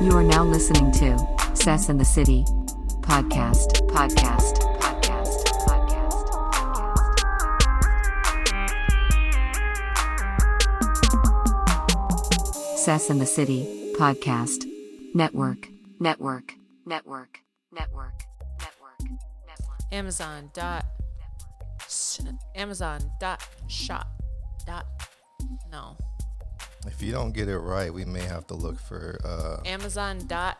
You are now listening to Sess in the City podcast, podcast, podcast, podcast, podcast. Sess in the City podcast, network, network, network, network, network, network. Amazon dot Amazon dot shop dot no If you don't get it right, we may have to look for uh, Amazon dot.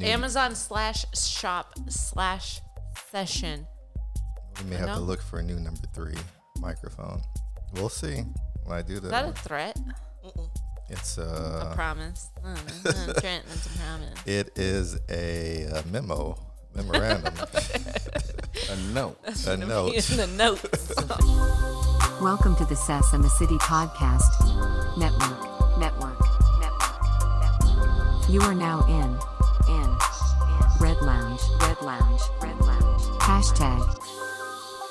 Amazon slash shop slash session. we may have to look for a new number three microphone. We'll see when I do Is that a that. threat? It's a uh, promise? Mm, mm, Trent, that's a promise. it is a, uh memo, memorandum, A note. a note. In the notes. Welcome to the Sess and the City podcast, network, network, network, network. You are now in, in, in Red Lounge, Red Lounge, Red Lounge. Hashtag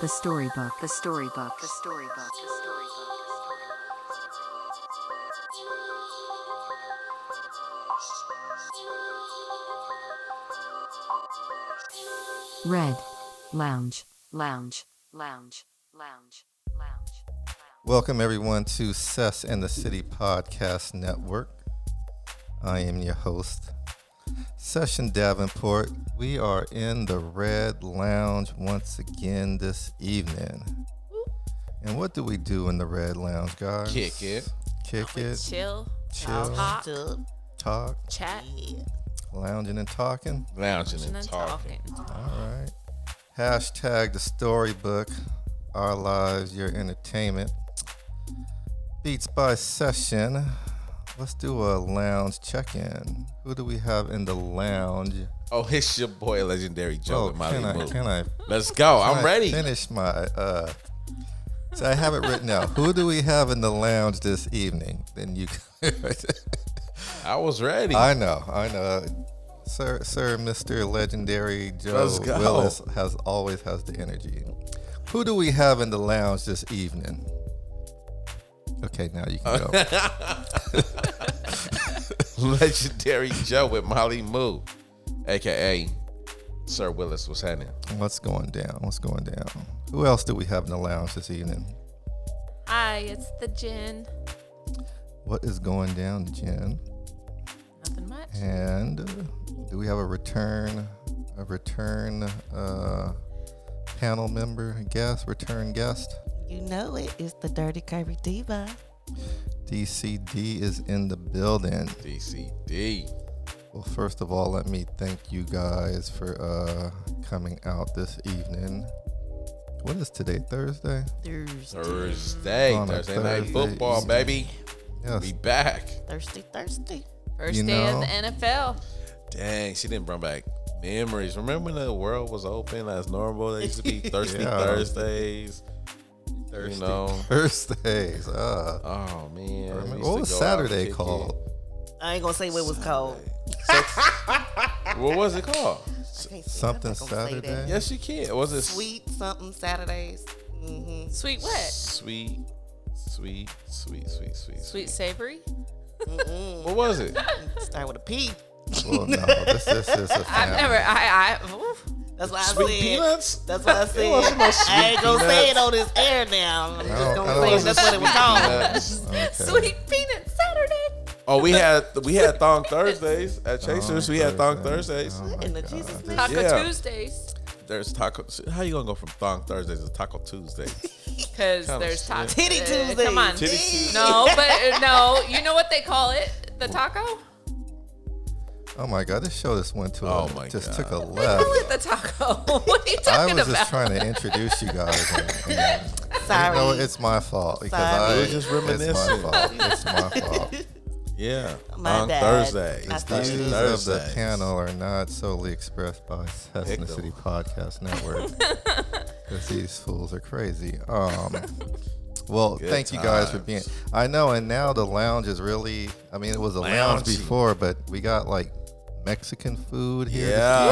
the storybook, the storybook, the storybook, the storybook. Red. Lounge, Lounge, Lounge, Lounge, Lounge. Welcome everyone to Cess and the City Podcast Network. I am your host, Session Davenport. We are in the Red Lounge once again this evening. And what do we do in the Red Lounge, guys? Kick it. Kick it, Chill, chill, talk, talk, chat, lounging and talking. Lounging and and talking. talking. All right. Hashtag the storybook, our lives, your entertainment. Beats by session. Let's do a lounge check in. Who do we have in the lounge? Oh, it's your boy, Legendary Joe Oh, can I, Moo. can I, Let's go. can I'm I ready. finish my, uh, so I have it written out. Who do we have in the lounge this evening? Then you, I was ready. I know, I know. Sir, Sir, Mr. Legendary Joe Willis has always has the energy. Who do we have in the lounge this evening? Okay, now you can go. Legendary Joe with Molly Moo, aka Sir Willis. What's happening? What's going down? What's going down? Who else do we have in the lounge this evening? Hi, it's the gin. What is going down, Jen? Nothing much. And uh, do we have a return, a return uh, panel member, guest, return guest? You know it. It's the Dirty Curvy Diva. DCD is in the building. DCD. Well, first of all, let me thank you guys for uh, coming out this evening. What is today? Thursday? Thursday. Thursday. On Thursday night football, evening. baby. Yes. We back. Thirsty, thirsty. First You day know- of the NFL. Dang, she didn't bring back memories. Remember when the world was open as normal? They used to be Thirsty Yeah. Thursdays. Thursday. know. Thursdays. Uh, Oh man. remember- what was Saturday called? I ain't gonna say what it was called. it. What was it called? I can't say- I'm Something not gonna say that. Saturday? Yes, you can. Was it Sweet something Saturdays. Mm-hmm. Sweet what? Sweet, sweet, sweet, sweet, sweet, Sweet savory? What was it? Start with a P. Well, no, this, this is a I've family. never. I. I. Oof. That's why I Sweet said. peanuts. That's why I It wasn't no said. I ain't gonna say it on this air now. I'm I just gonna don't- say that's what it was called. Okay. Sweet peanut Saturday. Oh, we had we had thong Thursdays at Chasers. we had oh, thong Thursday. Thursdays. Oh In the God. Jesus oh, name. Taco Yeah. Tuesdays. There's taco. How you gonna go from thong Thursdays to taco Tuesdays? Because there's shit. taco. Titty Tuesdays. Come on. Titty Tuesdays. No, but uh, no. You know what they call it? The taco? Oh my God, this show just went to a, Oh my God. just God. took a They left. call it the taco. what are you talking about? I was about? just trying to introduce you guys. And, and, Sorry. No, it's my fault because Sorry. I We were just It's my fault. It's my fault. Yeah, My thong bad. Thursdays. I The started views of the Thursdays. panel are not solely expressed by Sess in the Pickle. City Podcast Network. Because these fools are crazy. Um, well, Good thank you guys for being. I know, and now the lounge is really. I mean, it was a lounge Loungy. before, but we got like Mexican food here. this Yeah.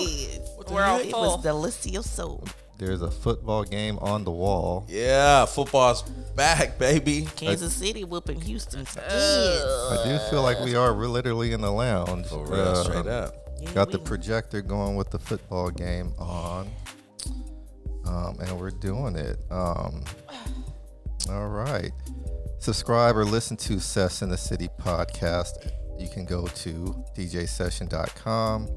Yes. We're all heck? It full. was delicioso. There's a football game on the wall. Yeah, football's back, baby. Kansas City whooping Houston's ass. I do feel like we are we're literally in the lounge. For real, Uh, straight up. Got the projector going with the football game on. Um, and we're doing it. Um, all right. Subscribe or listen to Sess in the City podcast. You can go to djsession.com,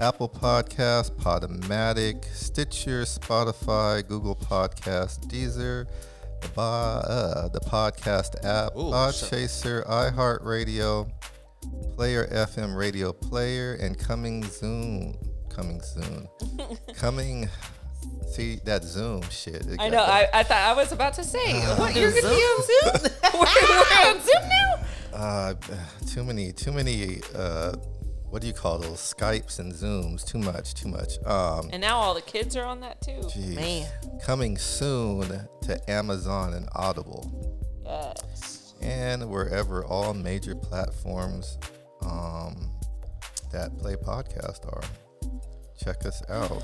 Apple Podcast, Podomatic, Stitcher, Spotify, Google Podcast, Deezer, the, uh, the podcast app, Ooh, Podchaser, iHeartRadio, Player FM radio player, and coming soon. Coming soon. coming. See that Zoom shit. I know. I, I thought I was about to say, what, you're gonna be on Zoom? we're, we're on Zoom now. Uh, too many, too many. Uh, what do you call those Skypes and Zooms? Too much, too much. Um, And now all the kids are on that too. geez. Man. coming soon to Amazon and Audible, Yes. and wherever all major platforms um, that play podcast are. Check us out.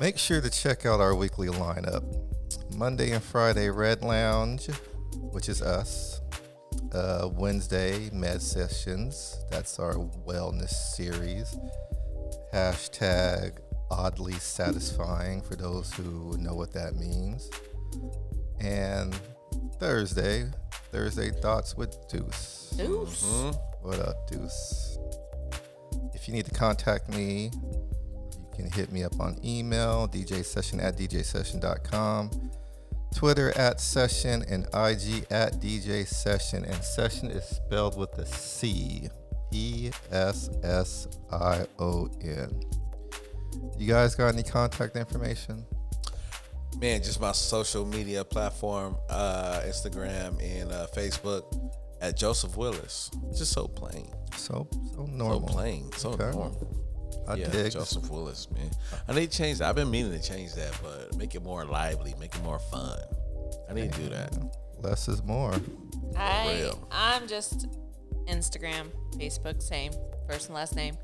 Make sure to check out our weekly lineup. Monday and Friday, Red Lounge, which is us. Uh, Wednesday, Med Sessions. That's our wellness series. Hashtag oddly satisfying for those who know what that means. And Thursday, Thursday Thoughts with Deuce. Deuce. Hmm? What up, Deuce? If you need to contact me, you can hit me up on email, djsession at djsession.com, Twitter at session, and IG at DJ Session. And session is spelled with a C. E S S I O N. You guys got any contact information? Man, just my social media platform, uh, Instagram and uh, Facebook at Joseph Willis. Just so plain. So so So normal. plain. So Okay. normal. I yeah, dig. Joseph Willis, man. I need to change that. I've been meaning to change that, but make it more lively, make it more fun. I need to do that. Less is more. I real. I'm just Instagram, Facebook, same first and last name.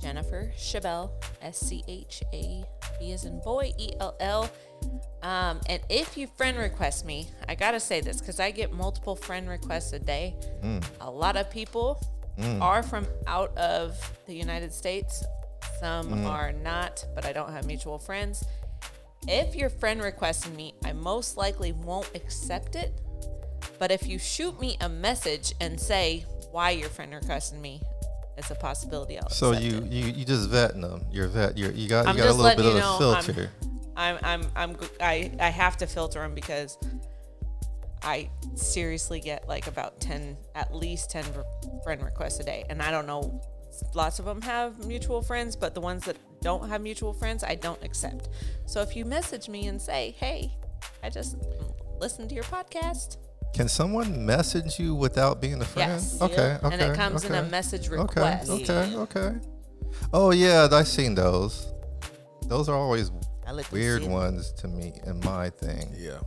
Jennifer Schabell, S C H A B as in boy, E L L. Um, and if you friend request me, I gotta say this because I get multiple friend requests a day. A lot of people Mm. are from out of the United States. Some mm. are not, but I don't have mutual friends. If you're friend requesting me, I most likely won't accept it. But if you shoot me a message and say why you're friend requesting me, it's a possibility I'll So you, it. you you just vetting them. You're vet. You're, you got I'm you got a little bit of a I'm- filter. I'm I'm I'm g- I I have to filter them because I seriously get like about 10 at least 10 re- friend requests a day and I don't know lots of them have mutual friends but the ones that don't have mutual friends I don't accept. So if you message me and say, "Hey, I just listened to your podcast." Can someone message you without being a friend? Yes. Okay. Yeah. Okay. and it comes in a okay. message Okay. request. Okay. Okay. Okay. Oh yeah, I've seen those. Those are always I let them weird ones to me in my thing. Yeah.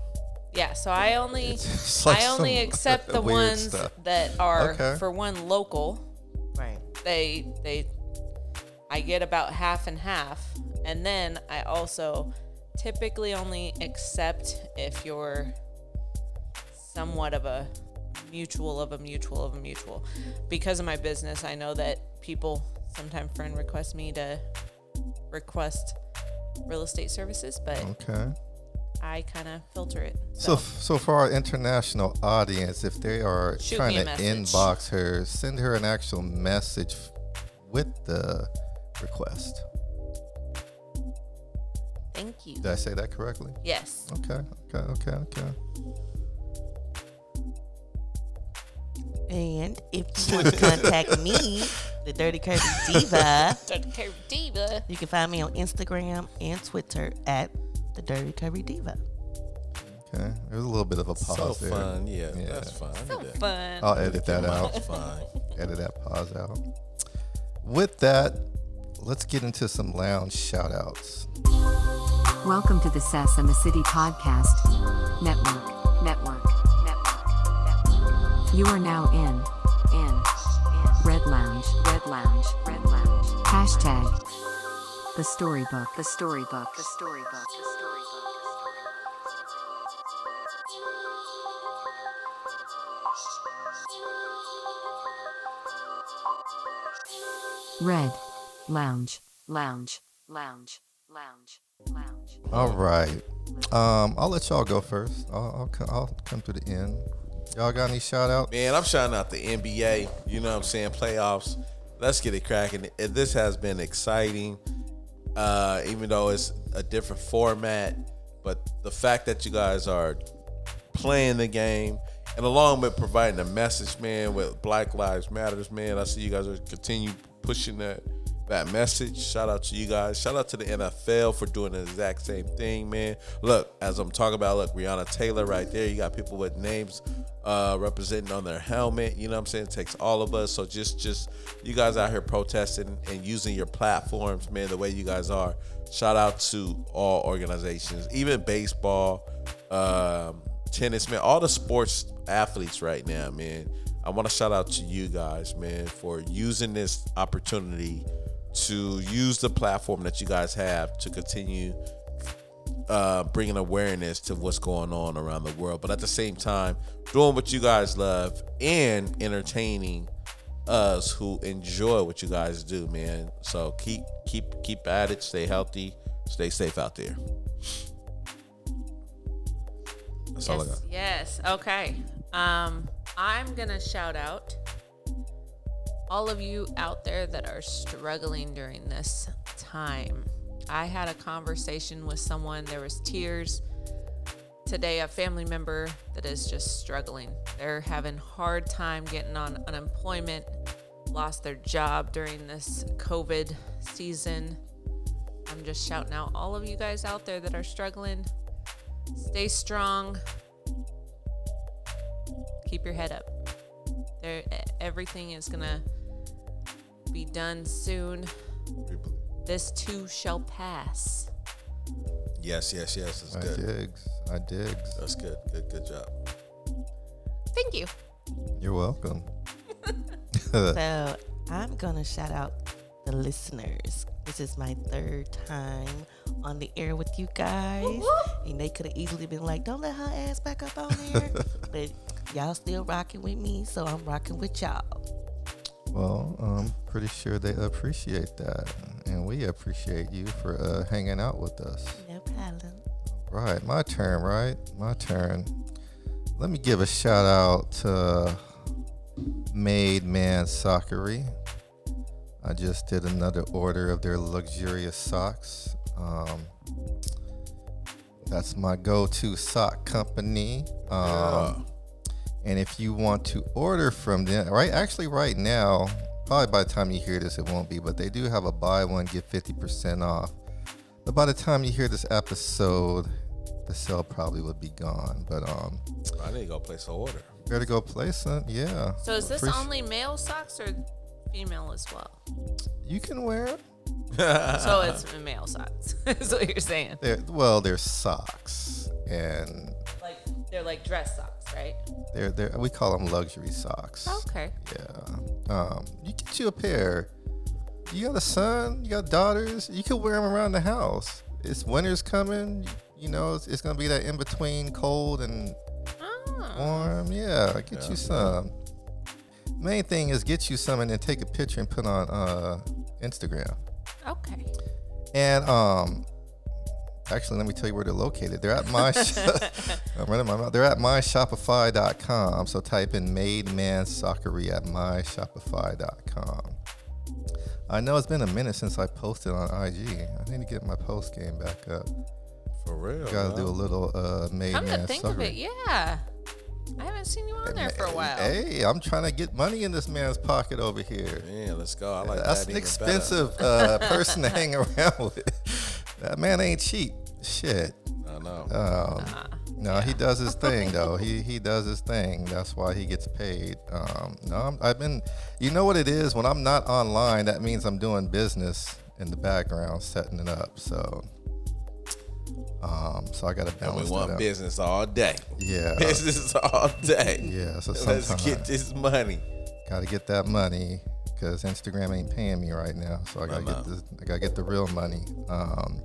Yeah, so I only It's like I only accept the ones stuff. that are Okay. for one local. Right. They they I get about half and half. And then I also typically only accept if you're somewhat of a mutual of a mutual of a mutual. Because of my business, I know that people sometimes friend request me to request real estate services, but Okay. I kind of filter it. So, So, so for our international audience, if they are Shoot trying to message. inbox her, send her an actual message with the request. thank you. Did I say that correctly? Yes. Okay. Okay. Okay. Okay. And if you want to contact me, the Dirty Curvy Diva, Dr. Diva. you can find me on Instagram and Twitter at the Dirty Curvy Diva. Okay. There's a little bit of a So pause there. fun. Yeah, Yeah. that's fun. So fun. I'll edit that out. That's fine. edit that pause out. With that, let's get into some lounge shout outs. Welcome to the Sess and the City podcast. Network, network, network, network. You are now in, in, in Red Lounge, Red Lounge, Red Lounge. Hashtag The storybook. The storybook. The storybook. The storybook. Red lounge. Lounge. Lounge. Lounge. Lounge. All right. Um, I'll let y'all go first. I'll, I'll, co- I'll come to the end. Y'all got any shout out? Man, I'm shouting out the NBA. You know what I'm saying? Playoffs. Let's get it cracking. This has been exciting, uh, even though it's a different format. But the fact that you guys are playing the game and along with providing a message, man, with Black Lives Matters, man, I see you guys are continue pushing that that message. Shout out to you guys. Shout out to the NFL for doing the exact same thing, man. Look, as I'm talking about, look, Breonna Taylor right there. You got people with names uh, representing on their helmet. You know what I'm saying? It takes all of us. So just just you guys out here protesting and using your platforms, man, the way you guys are. Shout out to all organizations, even baseball, um, tennis, man, all the sports athletes right now, man. I want to shout out to you guys, man, for using this opportunity to use the platform that you guys have to continue uh, bringing awareness to what's going on around the world, but at the same time, doing what you guys love and entertaining us who enjoy what you guys do, man. So keep keep keep at it. Stay healthy. Stay safe out there. That's all I got. Yes, yes. Okay. Um, I'm gonna shout out all of you out there that are struggling during this time. I had a conversation with someone. There was tears today. A family member that is just struggling. They're having hard time getting on unemployment. Lost their job during this COVID season. I'm just shouting out all of you guys out there that are struggling. Stay strong. Keep your head up. There, everything is gonna be done soon. This too shall pass. Yes, yes, yes. That's I good. digs. I digs. That's good. Good, good job. Thank you. You're welcome. So I'm gonna shout out the listeners. This is my third time on the air with you guys, and they could have easily been like, "Don't let her ass back up on there," but y'all still rocking with me, so I'm rocking with y'all. Well, I'm pretty sure they appreciate that, and we appreciate you for uh, hanging out with us. No problem. Right, my turn, right? My turn. Let me give a shout out to Made Man Sockery. I just did another order of their luxurious socks. Um, that's my go-to sock company. Um, and if you want to order from them, right? Actually, right now, probably by the time you hear this, it won't be, but they do have a buy one get fifty percent off. But by the time you hear this episode, the sale probably would be gone. But um, I need to go place an order. better go place it. Yeah. So is this Appreci- only male socks or female as well? You can wear it. so it's male socks. is what you're saying. They're, well, they're socks, and Like they're like dress socks, right? they're they are we call them luxury socks. Okay. Yeah. Um, you get you a pair. You got a son, you got daughters, you could wear them around the house. It's winter's coming. You know, it's, it's gonna be that in between cold and Oh. warm. Yeah, get you some. Main thing is get you some and then take a picture and put on uh, Instagram. Okay. And um, actually, let me tell you where they're located. They're at my. sh- I'm running my mouth. They're at myshopify.com. So type in "Made Man Soccery" at myshopify.com. I know it's been a minute since I posted on IG. I need to get my post game back up. For real. Got to huh? do a little uh, "Made Come Man to think Soccery." of it, yeah. I haven't seen you on there for a while. Hey, I'm trying to get money in this man's pocket over here. Man, let's go. I like that. That's that. an even expensive uh, person to hang around with. That man ain't cheap. Shit. Better. I know. Um, no, he does his thing though. He he does his thing. That's why he gets paid. Um, no, I'm, I've been. You know what it is? When I'm not online, that means I'm doing business in the background, setting it up. So, um, so I got to balance. and balance we want out. business all day. Yeah, Business all day. yeah. So Let's sometimes get this money. got to get that money because Instagram ain't paying me right now. So I gotta get no. the I gotta get the real money. Um,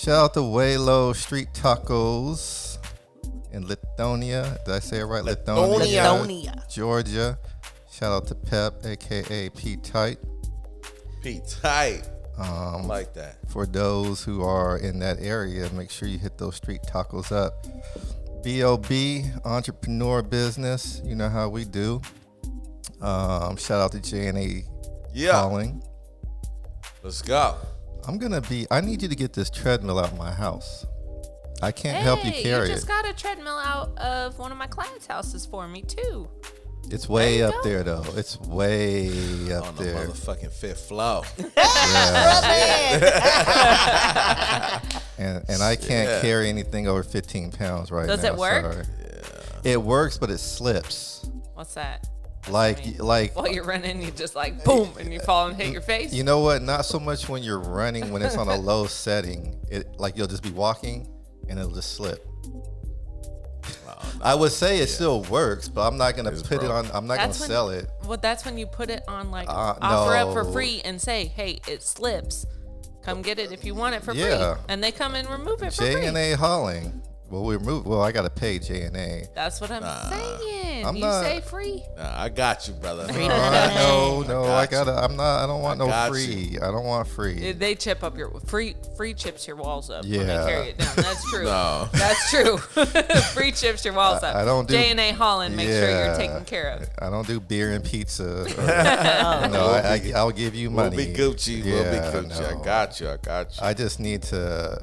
shout out to Waylo Street Tacos in Lithonia. Did I say it right? Lithonia, Lithonia. Georgia. Shout out to Pep, aka Pete Tight. Pete tight. Um, like that. for those who are in that area, make sure you hit those street tacos up. BOB, entrepreneur business. You know how we do. Um, shout out to J&A Yeah. Hauling. Let's go. I'm gonna be. I need you to get this treadmill out of my house. I can't help you Hey, carry just it. got a treadmill out of one of my clients' houses for me too. it's way you up go. there though. It's way up there. On the there. motherfucking fifth floor. and and I can't Yeah. carry anything over 15 pounds right Does now. it work? sorry. It works, but it slips. What's that? Like like While you're running, you just like boom, and you fall and hit your face. You know what? Not so much when you're running when it's on a low setting. It like you'll just be walking and it'll just slip. I would say it still works, but I'm not gonna It's put it on. I'm not That's gonna when- sell it. Well, that's when you put it on like Uh, OfferUp for free and say, "Hey, it slips. Come get it if you want it for Yeah. free." And they come and remove it for J free. and A hauling. Well, we move. Well, I gotta pay J and A. That's what I'm saying. I'm you not- say free. Nah, I got you, brother. No, no, I got you. gotta. I'm not. I don't want I no got you. free. I don't want free. They chip up your free. Free chips your walls up when Yeah. they carry it down. That's true. No. That's true. free chips your walls up. I don't do- J and A Hauling. Make sure you're taken care of. I don't do beer and pizza. or- oh, no, I, I, I'll give you money. We'll money. be Gucci. we'll be Yeah, Gucci. no. I got you. I got you. I just need to,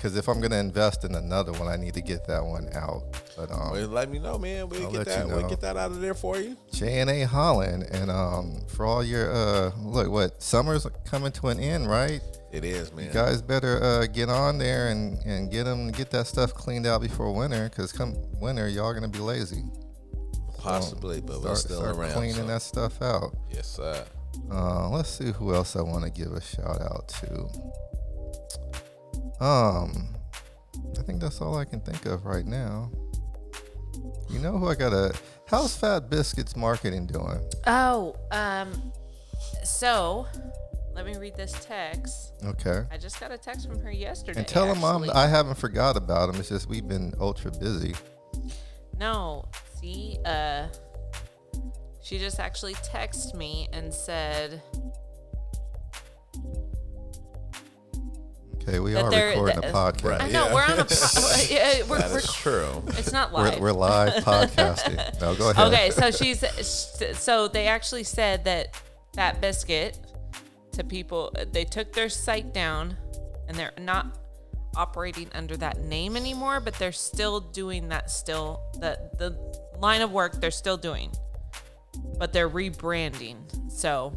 because if I'm gonna invest in another one, I need to get that one out. But um, Well, let me know, man. We'll I'll get let you that. We'll get that out of there for you. J and A Hauling, and um, for all your uh, look, what summer's coming to an end, right? It is, man. You guys better uh, get on there and and get them get that stuff cleaned out before winter, because come winter, y'all gonna be lazy. Possibly, but we're Start, still start around. cleaning so- that stuff out. Yes, sir. Uh, let's see who else I want to give a shout out to. Um, I think that's all I can think of right now. You know who I got a How's Fat Biscuits marketing doing? Oh, um, so let me read this text. Okay. I just got a text from her yesterday. And tell them I'm. I haven't forgot about them. It's just we've been ultra busy. No, see, uh, she just actually texted me and said Okay, we That are they're- recording a podcast. Right. I know we're on a. po- yeah, we're, That we're, is true. it's not We're, live. we're live podcasting. No, go ahead. Okay, so she's so they actually said that Fat Biscuit to people they took their site down and they're not operating under that name anymore, but they're still doing that still the the line of work they're still doing. But they're rebranding. So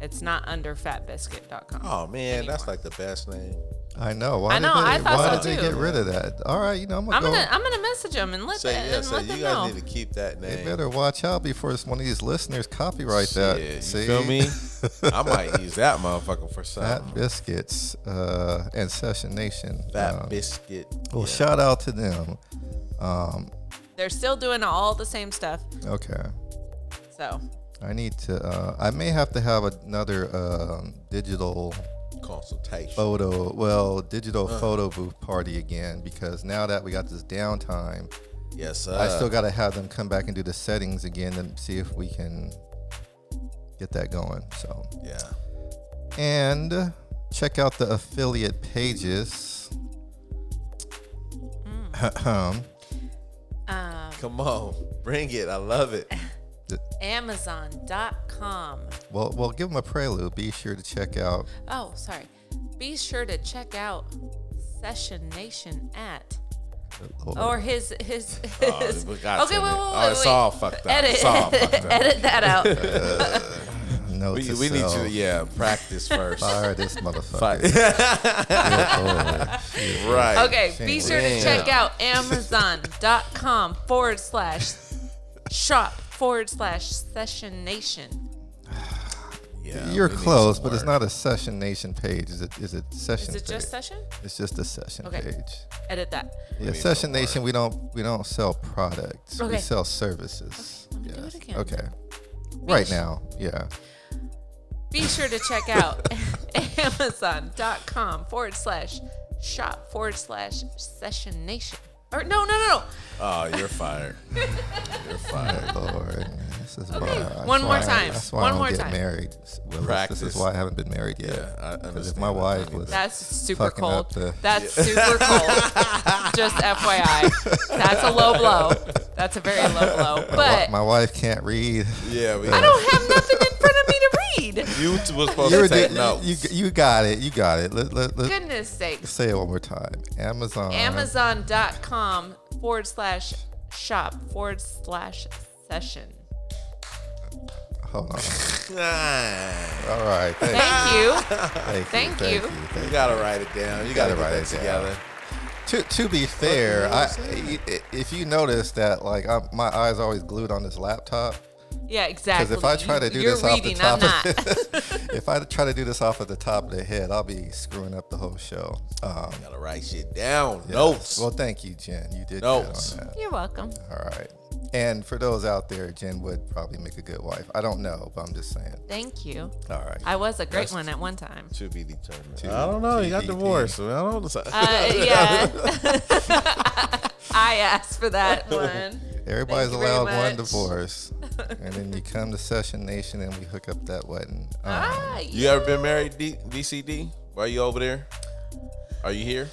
it's not under fatbiscuit.com. Oh man, that's like the best name. I know. Why I know, Did they, I thought why so did they too. get rid of that? All right, you know, I'm gonna I'm go. gonna I'm gonna message them and let Say them, yeah, and so let you guys know. need to keep that name. They better watch out before one of these listeners copyright Shit, that. you See? feel me? I might use that motherfucker for something. Fat something. Biscuits uh, and Session Nation. Fat Uh, biscuit. Well, Yeah. shout out to them. Um, They're still doing all the same stuff. okay. So I need to. Uh, I may have to have another um, digital consultation. photo. Well, digital Uh. photo booth party again because now that we got this downtime, Yes, sir. I still got to have them come back and do the settings again and see if we can get that going. So. Yeah. and check out the affiliate pages. um, Come on, bring it. I love it. Amazon.com. well, well, give them a prelude. Be sure to check out. Oh, sorry. Be sure to check out Session Nation at oh, or his his oh, his. Oh, we got okay, to wait, it. wait, Oh, wait, it's wait. all fucked up. Edit, It's all fucked up. edit that out. Uh, no, We, to we need to yeah practice first. Fire this motherfucker. Fight. Oh, right. Okay, be sure to check out Amazon.com forward slash shop forward slash Session Nation. Yeah, You're we close, but it's not a session nation page. Is it? Is it session? Is it just? Session? It's just a session Okay. page. Edit that. Yeah, need session nation. We don't we don't sell products. We sell services. let me do it again. Okay. Right now, yeah. be sure to check out amazon.com forward slash shop forward slash session nation. Or no, no, no, no. Oh, you're fired. you're fired. Lord, this is why. that's one more why I- time. That's why One I don't more get time. married. Willis. Practice. This is why I haven't been married yet. Yeah, Because if my wife was, That's super Fucking cold. the- That's super cold. Just FYI. That's a low blow. That's a very low blow. my, But my wife can't read. Yeah, we, I don't have nothing in front of me to read. You was supposed You, to take notes. you, you got it. You got it. Let, let, let, Goodness sakes. say it one more time. Amazon. Amazon.com forward slash shop forward slash session. Hold on. All right. Thank, Thank you. thank, Thank you. you. Thank you. Thank you gotta write it down. You gotta, Gotta write write it it down. together. To, to be fair, I, i- if you notice that, like, I'm, my eyes always glued on this laptop. Yeah, exactly. Because if I try to You- do You're this off the reading, top, I'm not. of, if I try to do this off of the top of the head, I'll be screwing up the whole show. Um, Gotta write shit down. yes. Notes. Well, thank you, Jen. You did Notes. good on that. You're welcome. All right. And for those out there, Jen would probably make a good wife. I don't know, but I'm just saying. Thank you. All right. I was a great That's- one at one time. to be determined. To I don't know. You got TBD. divorced. I don't know. Uh, yeah. I asked for that one. Everybody's Thank you very allowed one much. divorce, and then you come to Session Nation and we hook up that wedding. Um, Ah, You ever been married, D- DCD? Why are you over there? Are you here?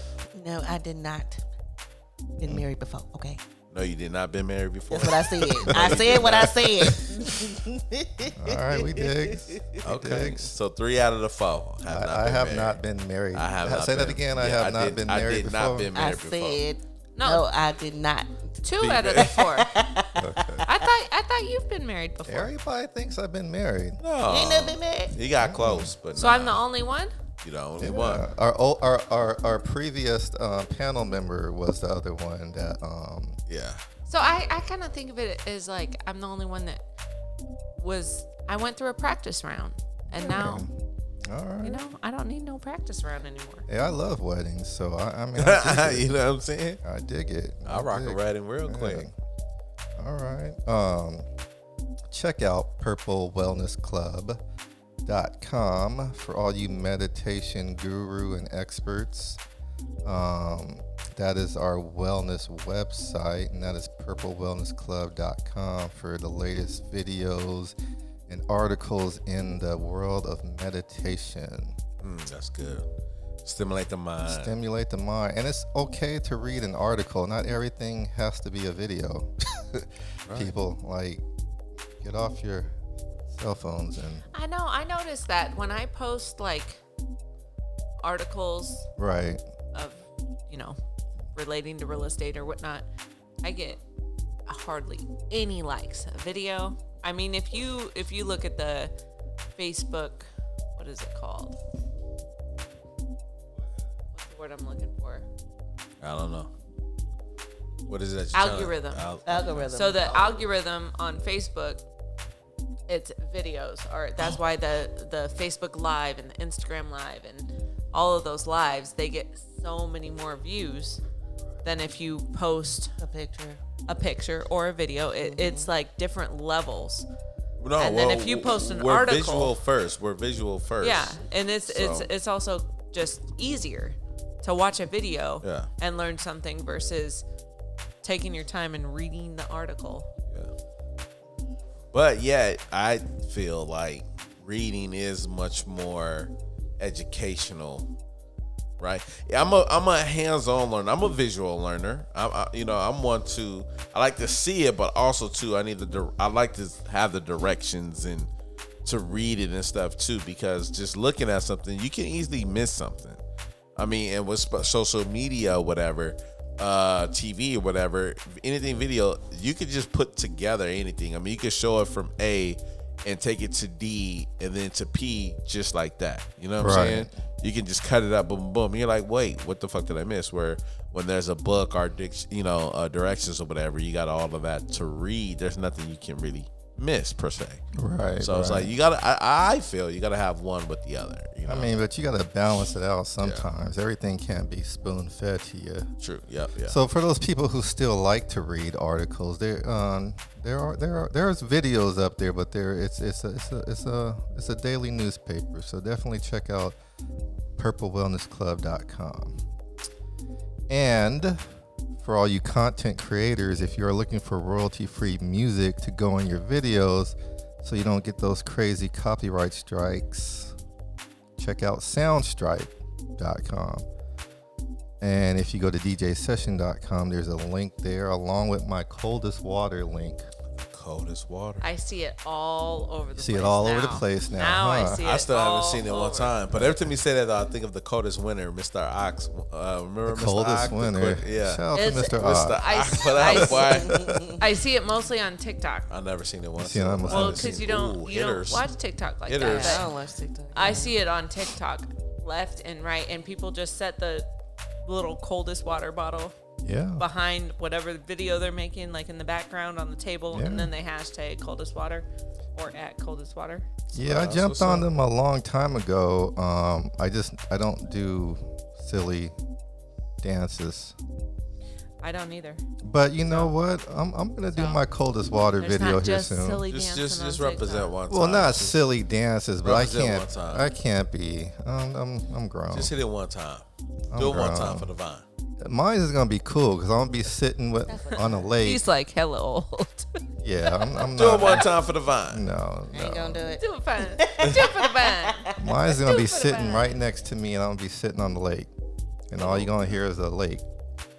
No, I did not been married before. Okay, No, you did not been married before. that's what I said. I said what I said. All right, we dig. Okay, Digs. so three out of the four. Have not I, I have married. not been married. I have not Say that been- again. I yeah, have not did- been I married did before. not been I before. said No. no. I did not. two Be out of the four. I thought I thought you've been married before. Everybody thinks I've been married. You ain't No, never been married. he got close, but So nah, I'm the only one. You know, only Yeah. one. Our, o- our our our previous um, panel member was the other one that um Yeah, So I, I kind of think of it as like I'm the only one that was I went through a practice round and now all right. you know I don't need no practice round anymore. Yeah, I love weddings, so I, I mean, I dig, you it. know what I'm saying? I dig it. I'll rock a dig. wedding real Yeah. quick. All right. Um, check out purplewellnessclub.com for all you meditation guru and experts. Um, that is our wellness website, and that is purplewellnessclub.com for the latest videos and articles in the world of meditation. Mm, that's good. Stimulate the mind. Stimulate the mind. And it's okay to read an article. Not everything has to be a video. People, like, get off your cell phones and, I know I noticed that when I post like articles right. of you know relating to real estate or whatnot, I get hardly any likes. A video. I mean, if you if you look at the Facebook, what is it called? What's the word I'm looking for? I don't know. What is that you're to- Algorithm. Al- Algorithm. So the algorithm on Facebook, it's videos, or that's oh. why the the Facebook Live and the Instagram Live and all of those lives they get so many more views than if you post a picture. a picture or a video. It, mm-hmm. it's like different levels. No, And then if you post an we're article- visual first. We're visual first. Yeah, and it's it's it's also just easier to watch a video Yeah. and learn something versus taking your time and reading the article. But yet, I feel like reading is much more educational, right? I'm a I'm a hands-on learner. I'm a visual learner. I'm I, you know I'm one to I like to see it, but also too I need the I like to have the directions and to read it and stuff too because just looking at something you can easily miss something. I mean, and with social media, whatever, uh, TV or whatever, anything video, you could just put together anything. I mean, you could show it from A and take it to D and then to P just like that. You know what I'm saying? You can just cut it up, boom, boom. And you're like, wait, what the fuck did I miss? Where when there's a book or you know uh, directions or whatever, you got all of that to read. There's nothing you can really miss per se. Right. So it's like you gotta. I, I feel you gotta have one with the other. You know? I mean, but you got to balance it out sometimes. Everything can't be spoon fed to you. true. Yep. Yeah. So for those people who still like to read articles, there um there are there are there's videos up there, but there it's it's a it's a it's a it's a daily newspaper. So definitely check out purplewellnessclub.com. And for all you content creators, if you are looking for royalty-free music to go in your videos so you don't get those crazy copyright strikes, check out soundstripe.com. And if you go to djsession.com, there's a link there along with my coldest water link. Coldest water. I see it all over the See place. it all over the now. place now, Now I see it. I still all haven't seen it one time. But every time you say that, though, I think of the coldest winter, Mr. Ox. Uh, remember The Mr. coldest Ox? The winter. quick- yeah. Shout out It's- to Mr. Mr. Ox. I Ox. s- I out. I see it mostly on TikTok. I've never seen it once. See, I Well, because you don't Ooh, you hitters. don't watch TikTok like Hitters. that. I don't watch TikTok. I see it on TikTok, left and right, and people just set the little coldest water bottle Yeah. behind whatever video they're making, like in the background on the table, Yeah. and then they hashtag coldest water or at coldest water. Yeah, I jumped on up. them a long time ago. Um, I just I don't do silly dances. I don't either. But you know what? I'm, I'm gonna do my coldest water video not here just soon. silly Just, just, just represent one time. well, not Just- silly dances, but I can't. one time. I can't be. I'm I'm, I'm grown. Just hit it one time. I'm Do it one time for the vine. Mine is gonna be cool because I'm gonna be sitting with on a lake. He's like hella old. Yeah, I'm, I'm Do not. it one time for the vine. No, I ain't gonna do it. Do it fun. Do it for the fun. Mine's gonna be for the sitting vine. right next to me, and I'm gonna be sitting on the lake, and all you're gonna hear is the lake.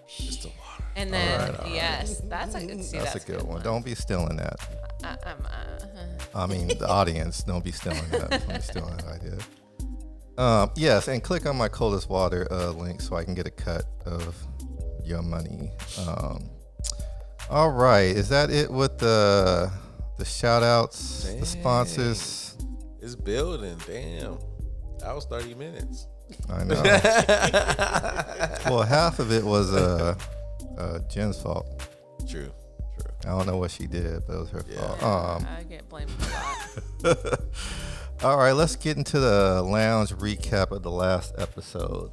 Just the water. And then Alright, alright. yes, that's a good. See, That's, that's, a good one. Don't be stealing that. I, I'm, uh, I mean, the audience, don't be stealing that. Don't be stealing that idea. Um, yes, and click on my coldest water uh, link so I can get a cut of your money. Um, all right, is that it with the the shout outs, the sponsors? It's building. Damn. That was 30 minutes. I know. well, half of it was uh, uh, Jen's fault. True. True. I don't know what she did, but it was her fault. Um, I get blamed a lot. all right, let's get into the lounge recap of the last episode.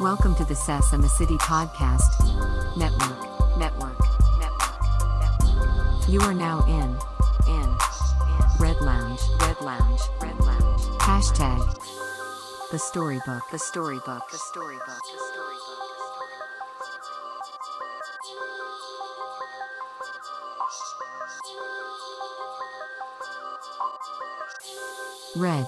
Welcome to the Sess and the City Podcast Network. Network. Network. Network. You are now in, in, in Red Lounge. Red Lounge. Red Lounge. Hashtag the storybook. The storybook. The storybook. The storybook. Red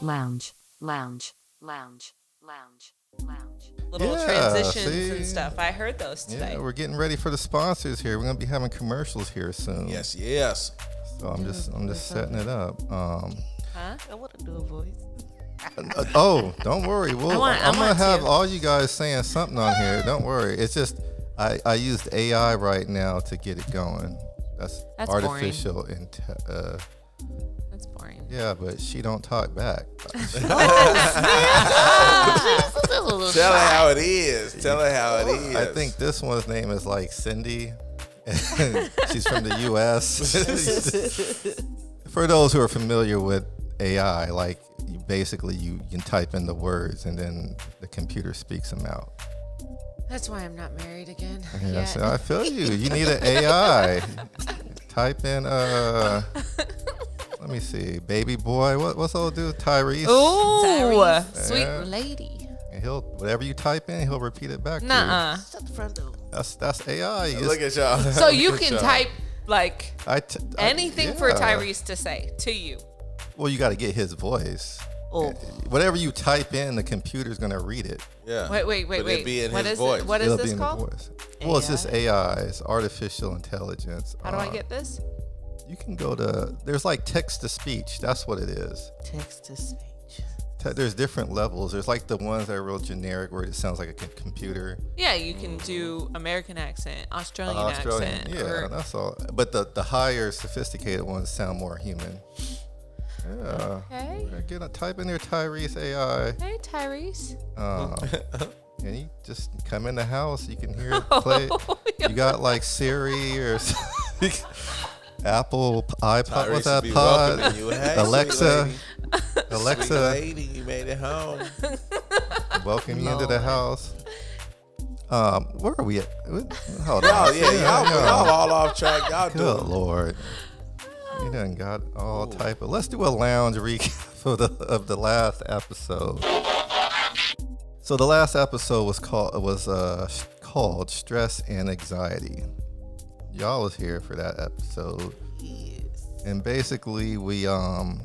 Lounge. Lounge. Lounge. Lounge. Lounge. Little Yeah, transitions see? and stuff. I heard those today. Yeah, we're getting ready for the sponsors here. We're gonna be having commercials here soon. Yes, yes. So I'm just I'm just setting it up. Um, huh? I want to do a voice. uh, oh, don't worry. We'll, I want- I I'm gonna have to. all you guys saying something on here. Don't worry. It's just I, I used AI right now to get it going. That's, That's artificial inte- uh, That's boring. yeah, but she don't talk back. Tell her how it is. Tell her how it is. I think this one's name is like Cindy. She's from the U.S. For those who are familiar with AI, like you basically you, you can type in the words and then the computer speaks them out. That's why I'm not married again. Yeah, so I feel you. You need an AI. type in uh, let me see, baby boy. What what's old dude Tyrese? Ooh, Tyrese. sweet Yeah. lady. And he'll whatever you type in, he'll repeat it back to you. Nuh-uh. Shut the front door. That's that's AI. You Look at y'all. So you Look at can y'all. type like I t- I- anything for yeah. Tyrese to say to you. Well, you got to get his voice. Oh, Whatever you type in, the computer's gonna read it. Yeah. Wait, wait, wait, But wait. it'd be in What his is voice. it? What is It'll this be in the called? voice. Well, it's just AI. It's artificial intelligence. How do I Uh, get this? You can go to. There's like text to speech. That's what it is. text to speech. Te- There's different levels. There's like the ones that are real generic, where it sounds like a computer. Yeah, you can do American accent, Australian, Australian, accent. yeah, or- that's all. But the the higher sophisticated ones sound more human. Yeah. Okay. Get a type in there, Tyrese AI. Hey, Tyrese. Um, and you just come in the house, you can hear it play. You got like Siri or something. Apple iPod. Tyrese What's that be pod? you. Hey, Alexa. Alexa, lady, you made it home. welcome you into the house. Um, where are we at? Hold on. Oh yeah, y'all, y'all all off track. Y'all Good do. lord. You done got all type of. Let's do a lounge recap of the of the last episode. So the last episode was called was uh called stress and anxiety. Y'all was here for that episode, Yes. and basically we um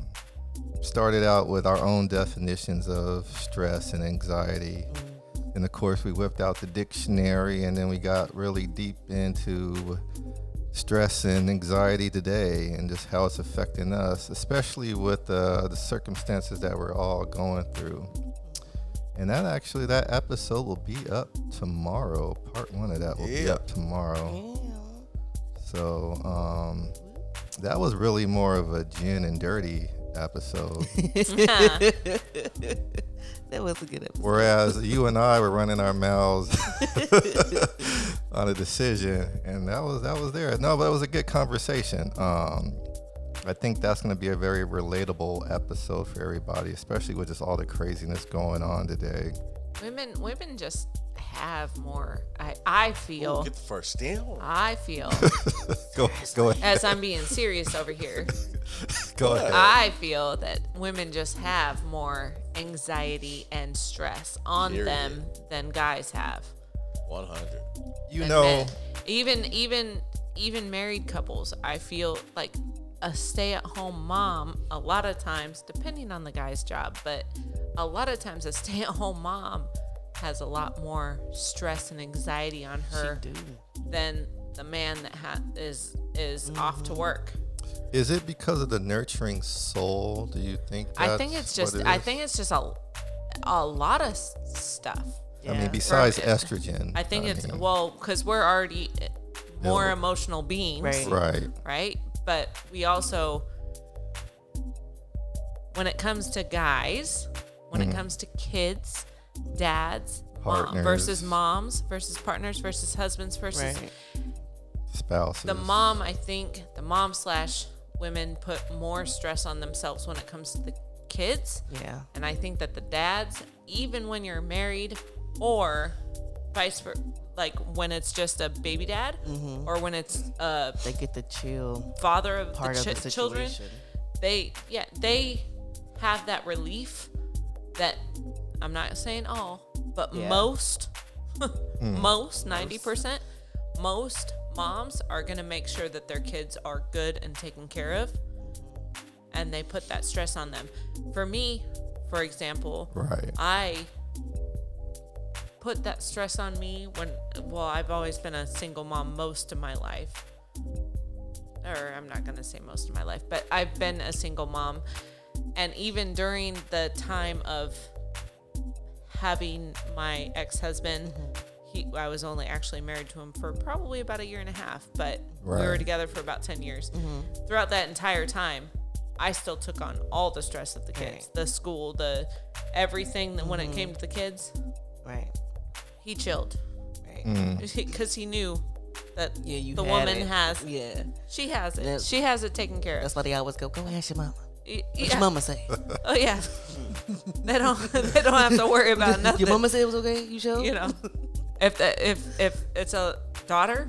started out with our own definitions of stress and anxiety. And of course, we whipped out the dictionary, and then we got really deep into stress and anxiety today, and just how it's affecting us, especially with uh, the circumstances that we're all going through. And that actually, that episode will be up tomorrow. Part one of that will be up tomorrow. Yeah. So um, that was really more of a gin and dirty episode. That was a good episode. Whereas you and I were running our mouths on a decision, and that was that was there. No, but it was a good conversation. Um, I think that's going to be a very relatable episode for everybody, especially with just all the craziness going on today. Women, women just have more. I, I feel. Get the first down. I feel. Go, go ahead. as I'm being serious over here, Go ahead. I feel that women just have more anxiety and stress on Period. them than guys have. One hundred. You than know, men. even even even married couples, I feel like a stay-at-home mom a lot of times depending on the guy's job, but a lot of times a stay-at-home mom has a lot more stress and anxiety on her than the man that ha- is is off to mm-hmm. work. is it because of the nurturing soul? Do you think? I think it's just it I think it's just a a lot of s- stuff. I mean, besides For- estrogen. I think it's mean, well because we're already eh, more Yeah. emotional beings, Right. right. right? But we also, when it comes to guys, when it mm-hmm. comes to kids, dads, mom, versus moms, versus partners, versus husbands, versus Right. Spouses. the mom, I think the mom slash women put more stress on themselves when it comes to the kids. Yeah. And I think that the dads, even when you're married or vice versa, like when it's just a baby dad mm-hmm. or when it's a They get the chill father of part the, of the children, they, yeah, they have that relief that I'm not saying all, but Yeah. most, hmm. most, 90%, most moms are going to make sure that their kids are good and taken care of. And they put that stress on them. For me, for example, Right. I put that stress on me when, well, I've always been a single mom most of my life. Or I'm not going to say most of my life, but I've been a single mom. And even during the time of having my mm-hmm. ex husband, mm-hmm. he, I was only actually married to him for probably about a year and a half, but we were together for about 10 years. Mm-hmm. Throughout that entire time, I still took on all the stress of the kids, Right. the school, the everything that when it came to the kids, Right. he chilled Right. Mm. because he knew that Yeah, you the woman it. has Yeah. she has it. Yeah. She has it taken care of. That's why they always go, go ask your mama. Y- What yeah. your mama say? Oh yeah. they don't they don't have to worry about nothing. Your mama said it was okay. You sure? you know. If the, if if it's a daughter,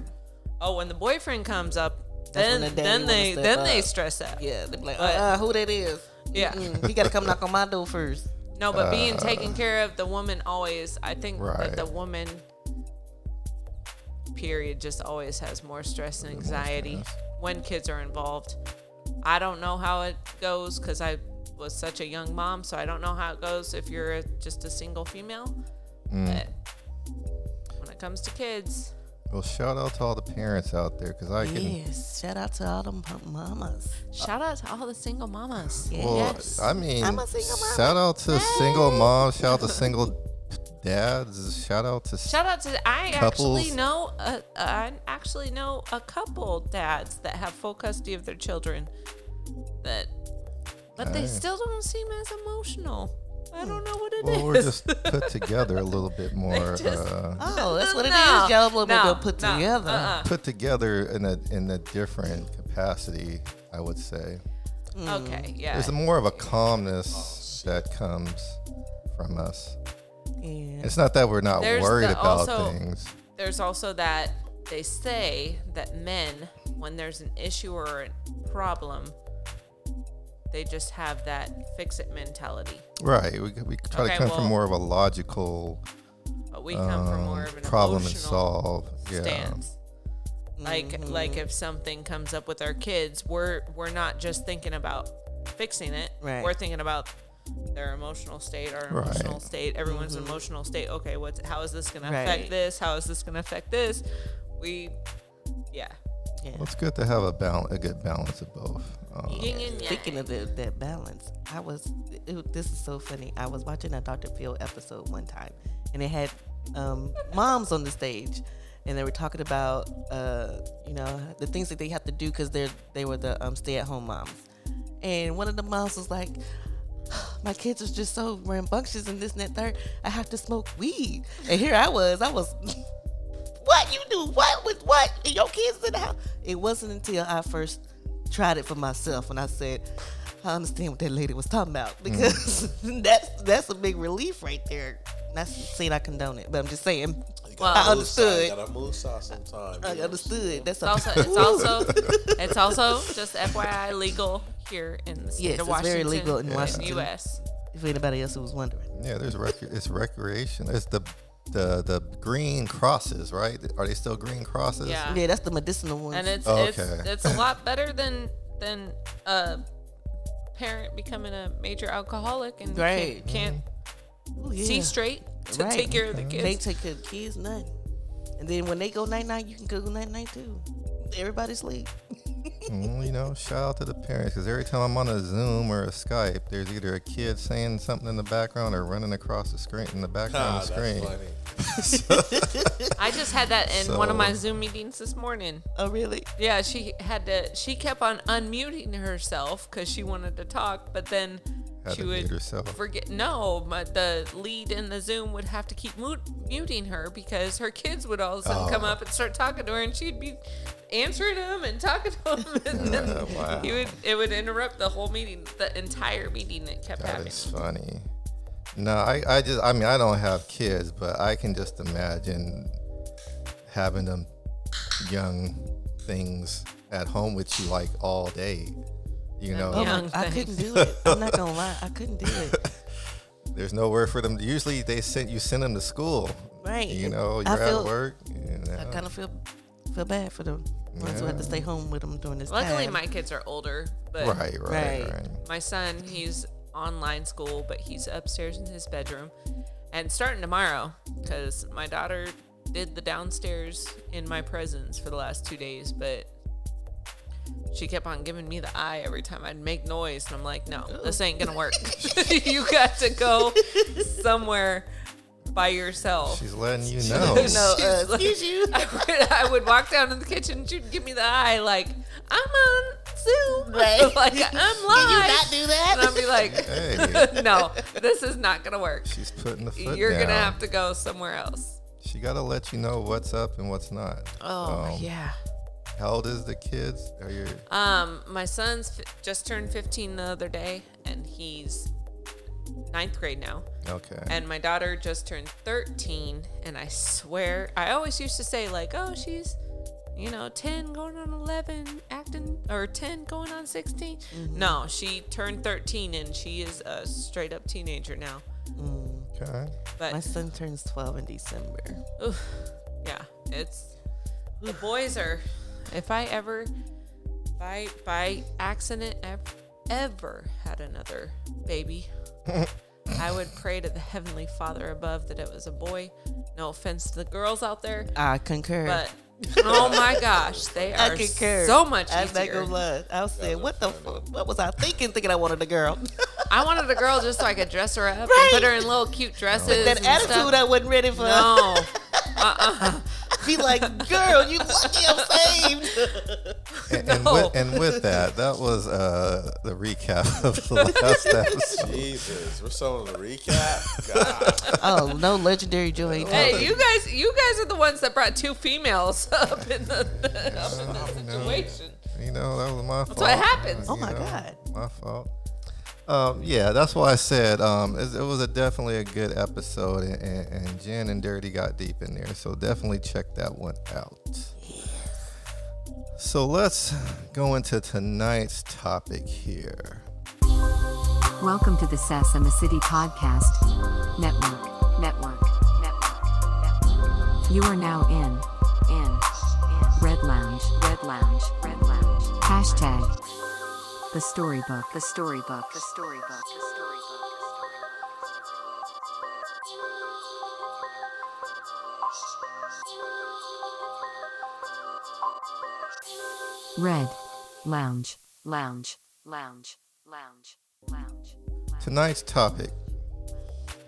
oh when the boyfriend comes up, That's then the then they step then they stress out. Yeah. They be like, But- uh, who that is? Yeah. Mm, he got to come knock on my door first. No, but being taken care of, the woman always. I think Right. that the woman, period, just always has more stress and anxiety when kids are involved. I don't know how it goes because I was such a young mom, so I don't know how it goes if you're a, just a single female. Mm. But when it comes to kids, Well, shout out to all the parents out there because I can. Yes. Shout out to all them pu- mamas. shout out to all the single mamas. Yeah. Well, Yes. I mean, I'm a single mama. shout out to single moms. Shout out to single dads. Shout out to. Shout out to I Couples. actually know a, I actually know a couple dads that have full custody of their children that but they Hey. still don't seem as emotional. I don't know what it is. Well, we're just put together a little bit more. just- uh, Oh, that's what it is. No, Y'all a little no, bit put no, together. uh-uh. put together in a in a different capacity, I would say. Okay, yeah. There's more of a calmness that comes from us. Yeah. It's not that we're not worried the about also- things. There's also that they say that men, when there's an issue or a problem, they just have that fix it mentality. Right. We, we try Okay, to come well- from more of a logical But we come from um, more of an problem and emotional solve. Yeah. stance. Like like if something comes up with our kids, we're we're not just thinking about fixing it. Right. We're thinking about their emotional state, our Right. emotional state, everyone's emotional state. Okay, what's how is this gonna Right. affect this? How is this gonna affect this? We yeah. yeah. Well, it's good to have a balance, a good balance of both. Um, Yin. Speaking of the, that balance, I was. It, this is so funny. I was watching a Dr. Phil episode one time, and it had um, moms on the stage, and they were talking about, uh, you know, the things that they have to do because they're they were the um, stay-at-home moms, and one of the moms was like. My kids are just so rambunctious and this and that third. I have to smoke weed, and here I was. I was what you do? What with what? And your kids in the house? It wasn't until i first tried it for myself and i said i understand what that lady was talking about mm. because that's that's a big relief right there. Not saying i condone it but i'm just saying Well, i understood Gotta move sauce sometime. i understood that's It's also it's also it's also just FYI legal here in the state Yes, of it's very legal in Washington. U.S. if anybody else was wondering Yeah, there's rec- it's recreation. It's the the the green crosses, right? Are they still green crosses? Yeah. yeah that's the medicinal one and it's Oh, it's okay. it's a lot better than than a parent becoming a major alcoholic and Right. can't, can't see yeah. straight to Right. take care of the kids. They take care of the kids, nothing. And then when they go night night, you can go night night too. Everybody sleep. Well, you know, shout out to the parents because every time I'm on a Zoom or a Skype, there's either a kid saying something in the background or running across the screen in the background Ah, of the that's screen. funny. I just had that in one of my Zoom meetings this morning. Oh really? Yeah, she had to. She kept on unmuting herself because she wanted to talk, but then Had she would herself. forget. No, but the lead in the Zoom would have to keep muting her because her kids would all of a sudden come Oh. up and start talking to her, and she'd be answering them and talking to them, and then Uh, wow. he would. It would interrupt the whole meeting, the entire meeting. It kept That happening. is funny. No, I, I just, I mean, I don't have kids, but I can just imagine having them young things at home with you like all day. You know, Oh my, I couldn't do it. I'm not gonna lie, I couldn't do it. there's nowhere for them. Usually they send you send them to school. Right. You know, you're feel- at work. You know. I kind of feel feel bad for the ones who have to stay home with them during this Luckily, time. my kids are older, but right, right, Right. right. my son he's online school but he's upstairs in his bedroom and starting tomorrow because my daughter did the downstairs in my presence for the last two days but she kept on giving me the eye every time I'd make noise and I'm like no this ain't gonna work you got to go somewhere by yourself She's letting you You know. know, She's uh, like- excuse you. I would, I would walk down in the kitchen and she'd give me the eye like I'm on Zoom Right. like I'm live Can you not do that? and I'd be like hey, no, this is not gonna work. she's putting the foot You're down. gonna have to go somewhere else. She got to let you know what's up and what's not. Oh Um, yeah. How old is the kids? Are you? Um, my son's fi- just turned 15 the other day, and he's ninth grade now. Okay. And my daughter just turned 13, and I swear, I always used to say like, oh, she's, you know, 10 going on 11, acting, or 10 going on 16. No, she turned 13, and she is a straight up teenager now. okay. But My son turns 12 in December. Oof. Yeah, it's the boys are. If I ever, by by accident, ever, ever had another baby, I would pray to the heavenly Father above that it was a boy. No offense to the girls out there, I concur. but oh my gosh, they I are concur. so much I'm easier. lie. I was saying, what the fuck? What was I thinking? Thinking I wanted a girl. I wanted a girl just so I could dress her up Right. and put her in little cute dresses. that attitude stuff. I wasn't ready for. No. Uh-uh. be like, girl, you lucky I'm saved. And, and, No. with, and with that, that was uh, the recap of the last episode. Jesus, we're still on the recap. God, oh, no legendary joint. Hey, you guys, you guys are the ones that brought two females up in the, up in the situation. You know, that was my fault. what happens. Uh, Oh my know, God. My fault. Um, yeah, that's why I said um, it, was a definitely a good episode, and, and, and Jen and Dirty got deep in there, so definitely check that one out. So let's go into tonight's topic here. Welcome to the Sess and the City Podcast Network. Network. Network. Network. You are now in, in, in Red Lounge. Red Lounge. Red Lounge. Hashtag the storybook. The storybook. The storybook. The storybook. Red Lounge. Lounge. Lounge. Lounge. Lounge. Tonight's topic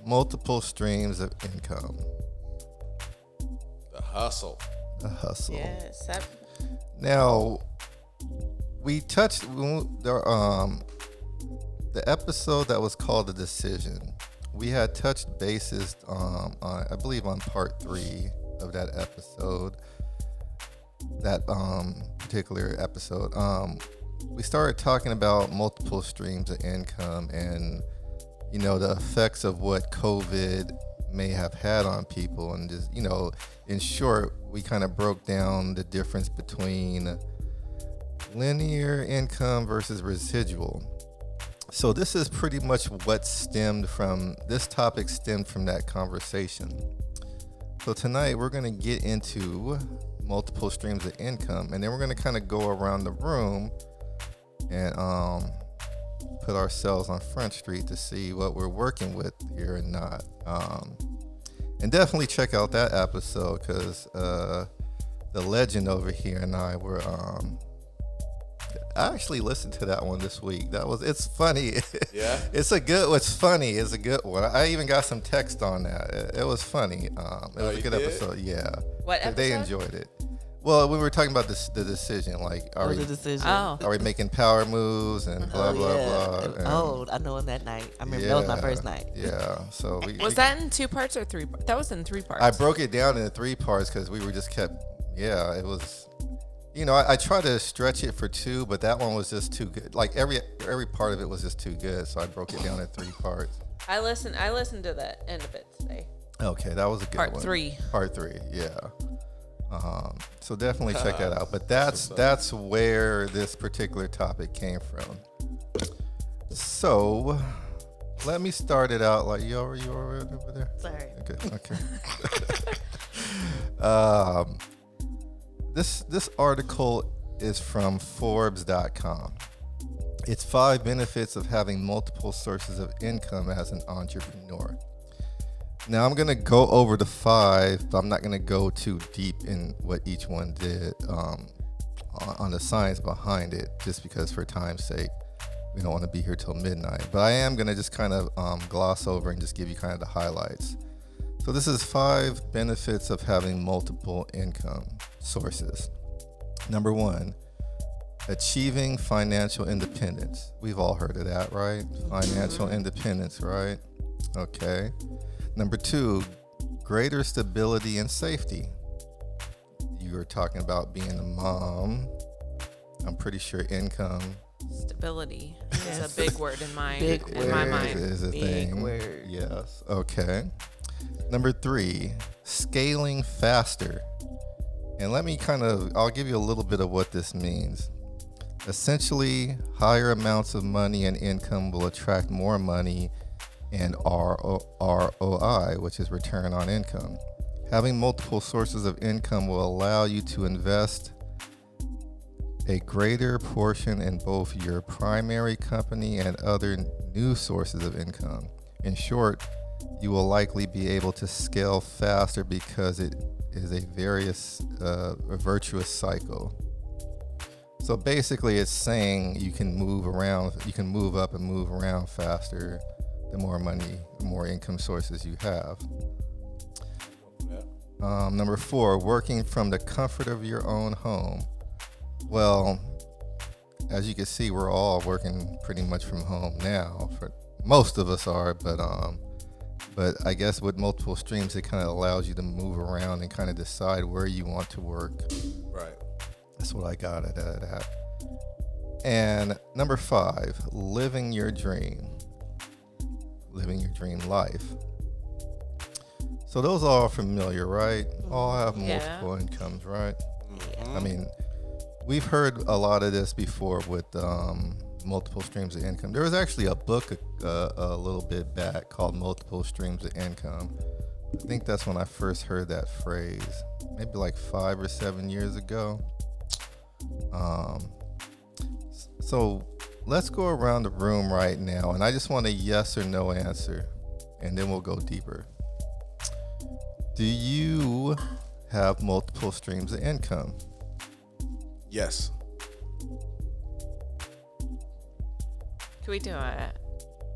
multiple streams of income, the hustle. a hustle. Yes, that, Now, we touched the um the episode that was called the decision. We had touched bases um on I believe on part three of that episode. That um particular episode. Um we started talking about multiple streams of income and you know the effects of what COVID may have had on people and just you know in short we kind of broke down the difference between linear income versus residual. So this is pretty much what stemmed from this topic stemmed from that conversation. So tonight we're going to get into multiple streams of income and then we're going to kind of go around the room and um put ourselves on front street to see what we're working with here and not um and definitely check out that episode because uh the legend over here and i were um I actually listened to that one this week. That was it's funny. Yeah? it's a good. It's funny. It's a good one. I even got some text on that. It, it was funny. Um, it Oh, was a good did? episode. Yeah. What episode? They enjoyed it. Well, we were talking about this the decision. Like, are Oh, we the decision. Oh. are we making power moves and blah Oh, blah yeah. blah? And- and- oh, I know on that night. I remember that was my first night. Yeah. So we, was we- that in two parts or three? That was in three parts. I broke it down into three parts because we were just kept. Yeah, it was. You know, I, I tried to stretch it for two, but that one was just too good. Like every every part of it was just too good, so I broke it down in three parts. I listened. I listened to the end of it today. Okay, that was a good Part one. three. Part three, yeah. Um, so definitely check that out. But that's that's where this particular topic came from. So let me start it out. Like you over you over over there? Sorry. Okay. Okay. um, this this article is from Forbes.com. It's five benefits of having multiple sources of income as an entrepreneur. Now I'm gonna go over the five, but I'm not gonna go too deep in what each one did um, on, the science behind it, just because for time's sake, we don't want to be here till midnight. But I am gonna just kind of um, gloss over and just give you kind of the highlights. So this is five benefits of having multiple income sources. Number one, achieving financial independence. We've all heard of that, right? Financial mm-hmm. independence, right? Okay. Number two, greater stability and safety. You were talking about being a mom. I'm pretty sure income Stability is a big word in my Big in my mind. is a Big thing. word. Yes. Okay. Number three, scaling faster. And let me kind of, I'll give you a little bit of what this means. Essentially, higher amounts of money and income will attract more money and ROI, which is return on income. Having multiple sources of income will allow you to invest a greater portion in both your primary company and other new sources of income. In short, you will likely be able to scale faster because it is a various uh, a virtuous cycle. So basically, it's saying you can move around, you can move up and move around faster. The more money, the more income sources you have. Um, number four, working from the comfort of your own home. Well, as you can see, we're all working pretty much from home now. For most of us are, but um, but I guess with multiple streams, it kind of allows you to move around and kind of decide where you want to work. Right. That's what I got out of that. And number five, living your dream. Living your dream life. So those are all are familiar, right? All have Yeah. multiple incomes, right? Mm-hmm. I mean, we've heard a lot of this before with um, multiple streams of income. There was actually a book uh, a little bit back called Multiple Streams of Income. I think that's when I first heard that phrase, maybe like five or seven years ago. Um, so let's go around the room right now, and I just want a yes or no answer, and then we'll go deeper. Do you have multiple streams of income? Yes. Can we do it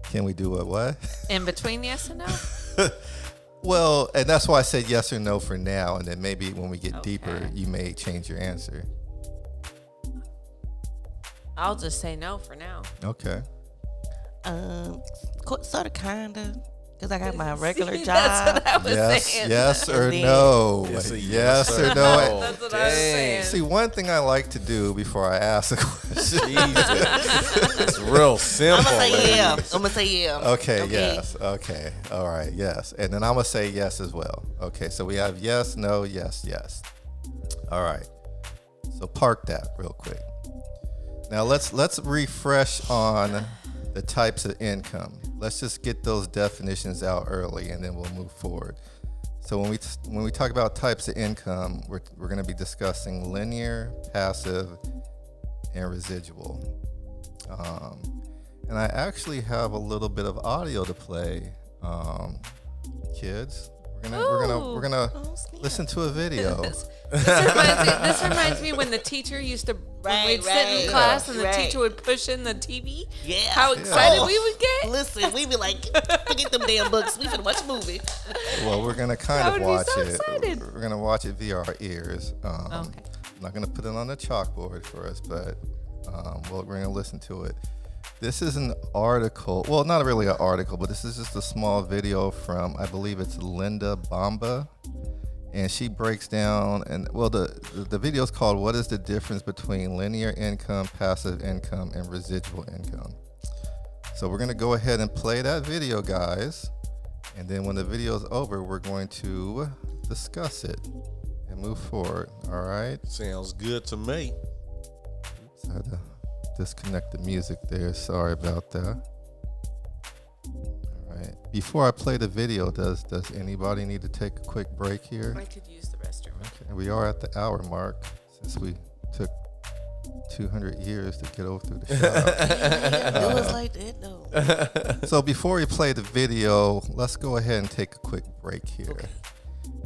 Can we do a what? in between yes and no? well, and that's why I said yes or no for now, and then maybe when we get deeper, you may change your answer. I'll just say no for now. Okay. Um, sort of, kinda, cause I got my regular See, job. That's what I was Yes, saying. yes or no. Yes, yes yes or or no. no. That's what I was saying. See, one thing I like to do before I ask a question. it's real simple. I'm gonna say yeah. I'm gonna say yeah. Okay, yes. Okay. All right, yes. And then I'm going to say yes as well. Okay, so we have yes, no, yes, yes. All right. So park that real quick. Now let's let's refresh on the types of income. Let's just get those definitions out early and then we'll move forward. So when we when we talk about types of income, we're, we're going to be discussing linear, passive, and residual. Um, and I actually have a little bit of audio to play. Um, kids, we're gonna we're gonna we're gonna Oh, listen to a video. This, this reminds me, this reminds me when the teacher used to Right, we'd sit in right. class and the Right. teacher would push in the TV. Yeah. How excited Oh. we would get. Listen, we would be like, forget them damn books. We finna watch a movie. Well, we're gonna kind of watch so it. excited. We're gonna watch it via our ears. Um, Okay. I'm not gonna put it on the chalkboard for us, but um, well, we're gonna listen to it. This is an article. Well, not really an article, but this is just a small video from I believe it's Linda Bamba, and she breaks down and well the the, video is called "What is the difference between linear income, passive income, and residual income?" So we're gonna go ahead and play that video, guys. And then when the video is over, we're going to discuss it and move forward. All right. Sounds good to me. So I had to disconnect the music there. Sorry about that. All right. Before I play the video, does does anybody need to take a quick break here? I could use the restroom. Okay. We are at the hour mark since we took 200 years to get over through the show. Do us like that though. so before we play the video, let's go ahead and take a quick break here.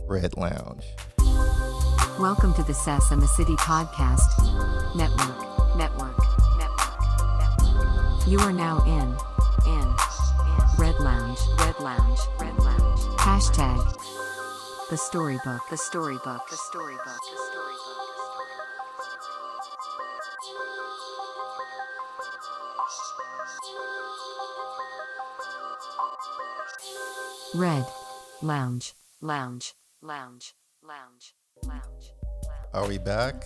Red Lounge. Welcome to the Sess and the City podcast. Network, network, network, network. You are now in, in, in Red Lounge, Red Lounge, Red Lounge. Hashtag the storybook, the storybook, the storybook, the storybook. Red Lounge, Lounge, Lounge, Lounge, Lounge. Are we back?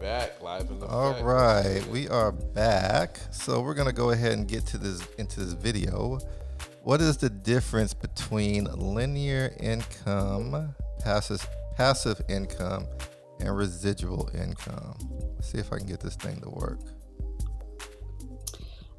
Back live in the All right, we are back. So we're gonna go ahead and get to this into this video. What is the difference between linear income, passive passive income, and residual income? Let's see if I can get this thing to work.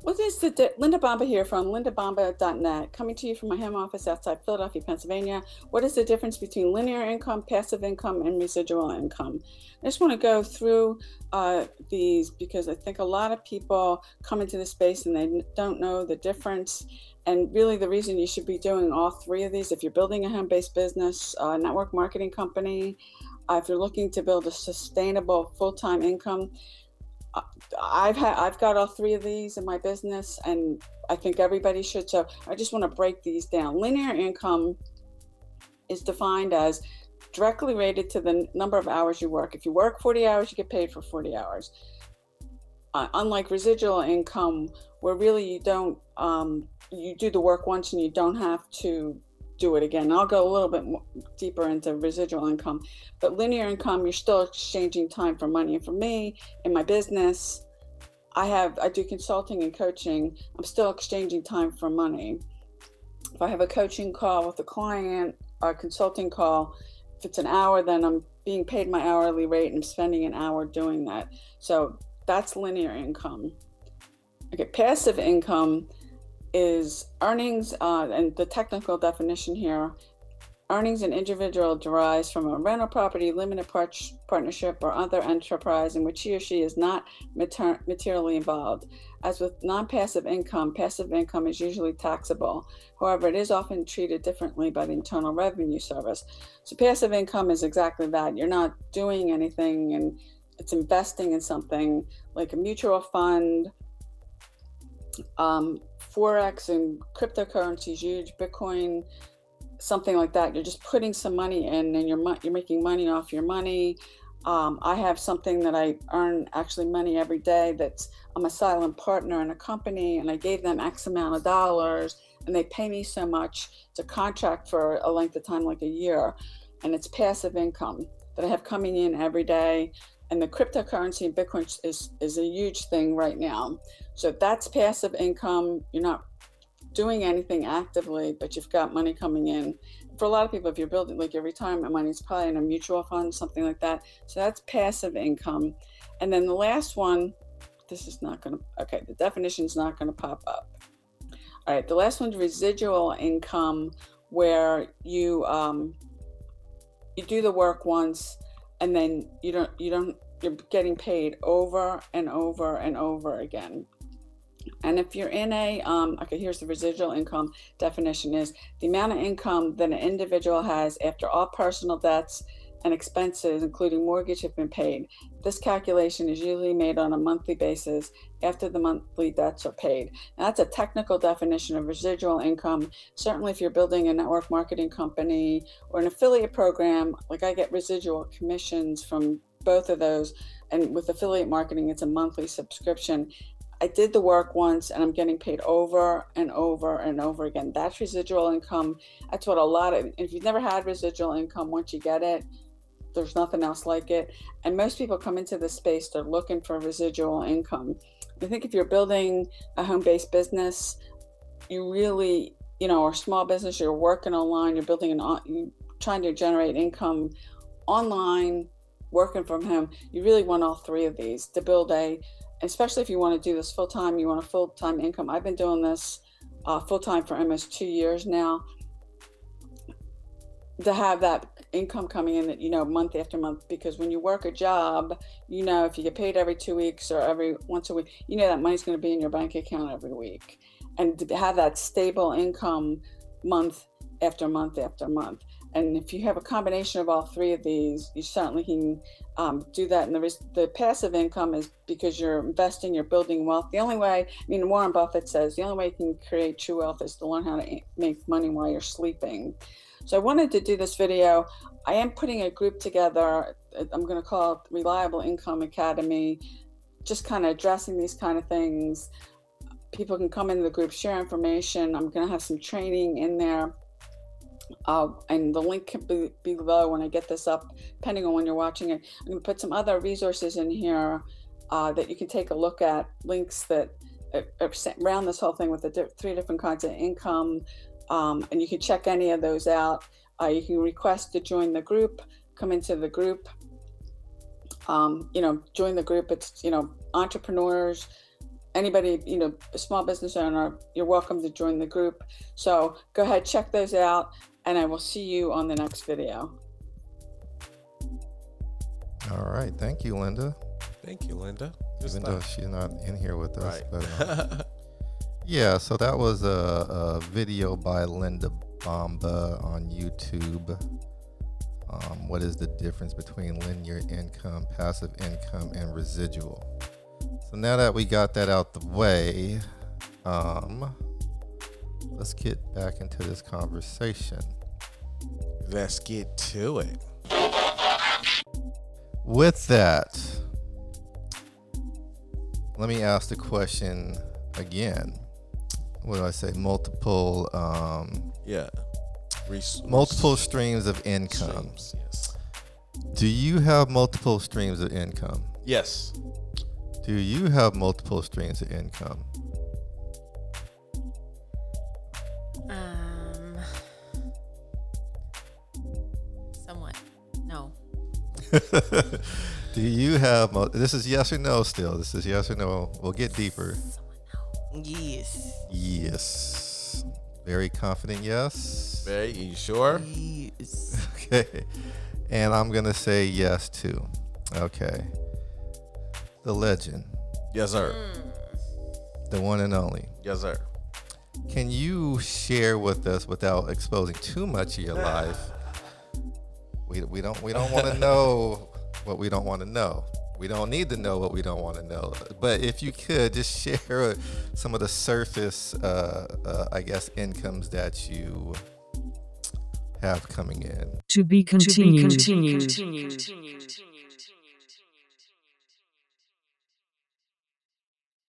What is the di- Linda Bamba here from lindabomba.net, coming to you from my home office outside Philadelphia, Pennsylvania. What is the difference between linear income, passive income, and residual income? I just want to go through uh, these because I think a lot of people come into the space and they don't know the difference. And really, the reason you should be doing all three of these if you're building a home based business, a network marketing company, uh, if you're looking to build a sustainable full time income, I've had I've got all three of these in my business, and I think everybody should. So I just want to break these down. Linear income is defined as directly related to the number of hours you work. If you work 40 hours, you get paid for 40 hours. Uh, unlike residual income, where really you don't, um, you do the work once and you don't have to do it again. I'll go a little bit more deeper into residual income, but linear income, you're still exchanging time for money. And for me, in my business, I have I do consulting and coaching. I'm still exchanging time for money. If I have a coaching call with a client, a consulting call, if it's an hour, then I'm being paid my hourly rate and I'm spending an hour doing that. So that's linear income. Okay, passive income is earnings, uh, and the technical definition here earnings an individual derives from a rental property, limited part- partnership, or other enterprise in which he or she is not mater- materially involved. As with non passive income, passive income is usually taxable. However, it is often treated differently by the Internal Revenue Service. So, passive income is exactly that. You're not doing anything and it's investing in something like a mutual fund, um, forex and cryptocurrencies huge. Bitcoin, something like that. You're just putting some money in, and you're you're making money off your money. Um, I have something that I earn actually money every day. That's I'm a silent partner in a company, and I gave them X amount of dollars, and they pay me so much to contract for a length of time, like a year, and it's passive income that I have coming in every day. And the cryptocurrency and Bitcoin is is a huge thing right now. So that's passive income. You're not doing anything actively, but you've got money coming in. For a lot of people, if you're building like your retirement money, it's probably in a mutual fund, something like that. So that's passive income. And then the last one, this is not going to, okay, the definition is not going to pop up. All right, the last one's residual income, where you um, you do the work once, and then you don't you don't you're getting paid over and over and over again. And if you're in a, um, okay, here's the residual income definition is the amount of income that an individual has after all personal debts and expenses, including mortgage, have been paid. This calculation is usually made on a monthly basis after the monthly debts are paid. Now, that's a technical definition of residual income. Certainly, if you're building a network marketing company or an affiliate program, like I get residual commissions from both of those. And with affiliate marketing, it's a monthly subscription. I did the work once and I'm getting paid over and over and over again. That's residual income. That's what a lot of, if you've never had residual income, once you get it, there's nothing else like it. And most people come into this space, they're looking for residual income. I think if you're building a home based business, you really, you know, or small business, you're working online, you're building an, you're trying to generate income online, working from home, you really want all three of these to build a especially if you want to do this full time, you want a full time income. I've been doing this uh, full time for almost two years now. To have that income coming in, that you know, month after month, because when you work a job, you know, if you get paid every two weeks or every once a week, you know that money's going to be in your bank account every week, and to have that stable income month after month after month. And if you have a combination of all three of these, you certainly can um, do that. And the, res- the passive income is because you're investing, you're building wealth. The only way, I mean, Warren Buffett says the only way you can create true wealth is to learn how to make money while you're sleeping. So I wanted to do this video. I am putting a group together. I'm going to call it Reliable Income Academy, just kind of addressing these kind of things. People can come into the group, share information. I'm going to have some training in there uh, and the link can be below when I get this up, depending on when you're watching it. I'm going to put some other resources in here uh, that you can take a look at, links that are around this whole thing with the three different kinds of income. Um, and you can check any of those out. Uh, you can request to join the group, come into the group. Um, you know, join the group. It's, you know, entrepreneurs, anybody, you know, a small business owner, you're welcome to join the group. So go ahead, check those out and I will see you on the next video. All right. Thank you, Linda. Thank you, Linda. Even though she's not in here with us. Right. But, uh, yeah, so that was a, a video by Linda Bomba on YouTube. Um, what is the difference between linear income, passive income, and residual? So now that we got that out the way, um, let's get back into this conversation. Let's get to it. With that, let me ask the question again. What do I say? Multiple, um, Yeah. Res- multiple streams of income. streams, Yes. Do you have multiple streams of income? Yes. Do you have multiple streams of income? Um, somewhat. No. Do you have? mul- This is yes or no. Still, this is yes or no. We'll get deeper. Yes. Yes. Very confident. Yes. Very. You sure? Yes. Okay. And I'm gonna say yes too. Okay. The legend, Yes, sir. Hmm. the one and only. Yes, sir. Can you share with us without exposing too much of your life? We, we don't we don't want to know what we don't want to know. We don't need to know what we don't want to know. But if you could just share some of the surface, uh, uh, I guess, incomes that you have coming in. To be continued.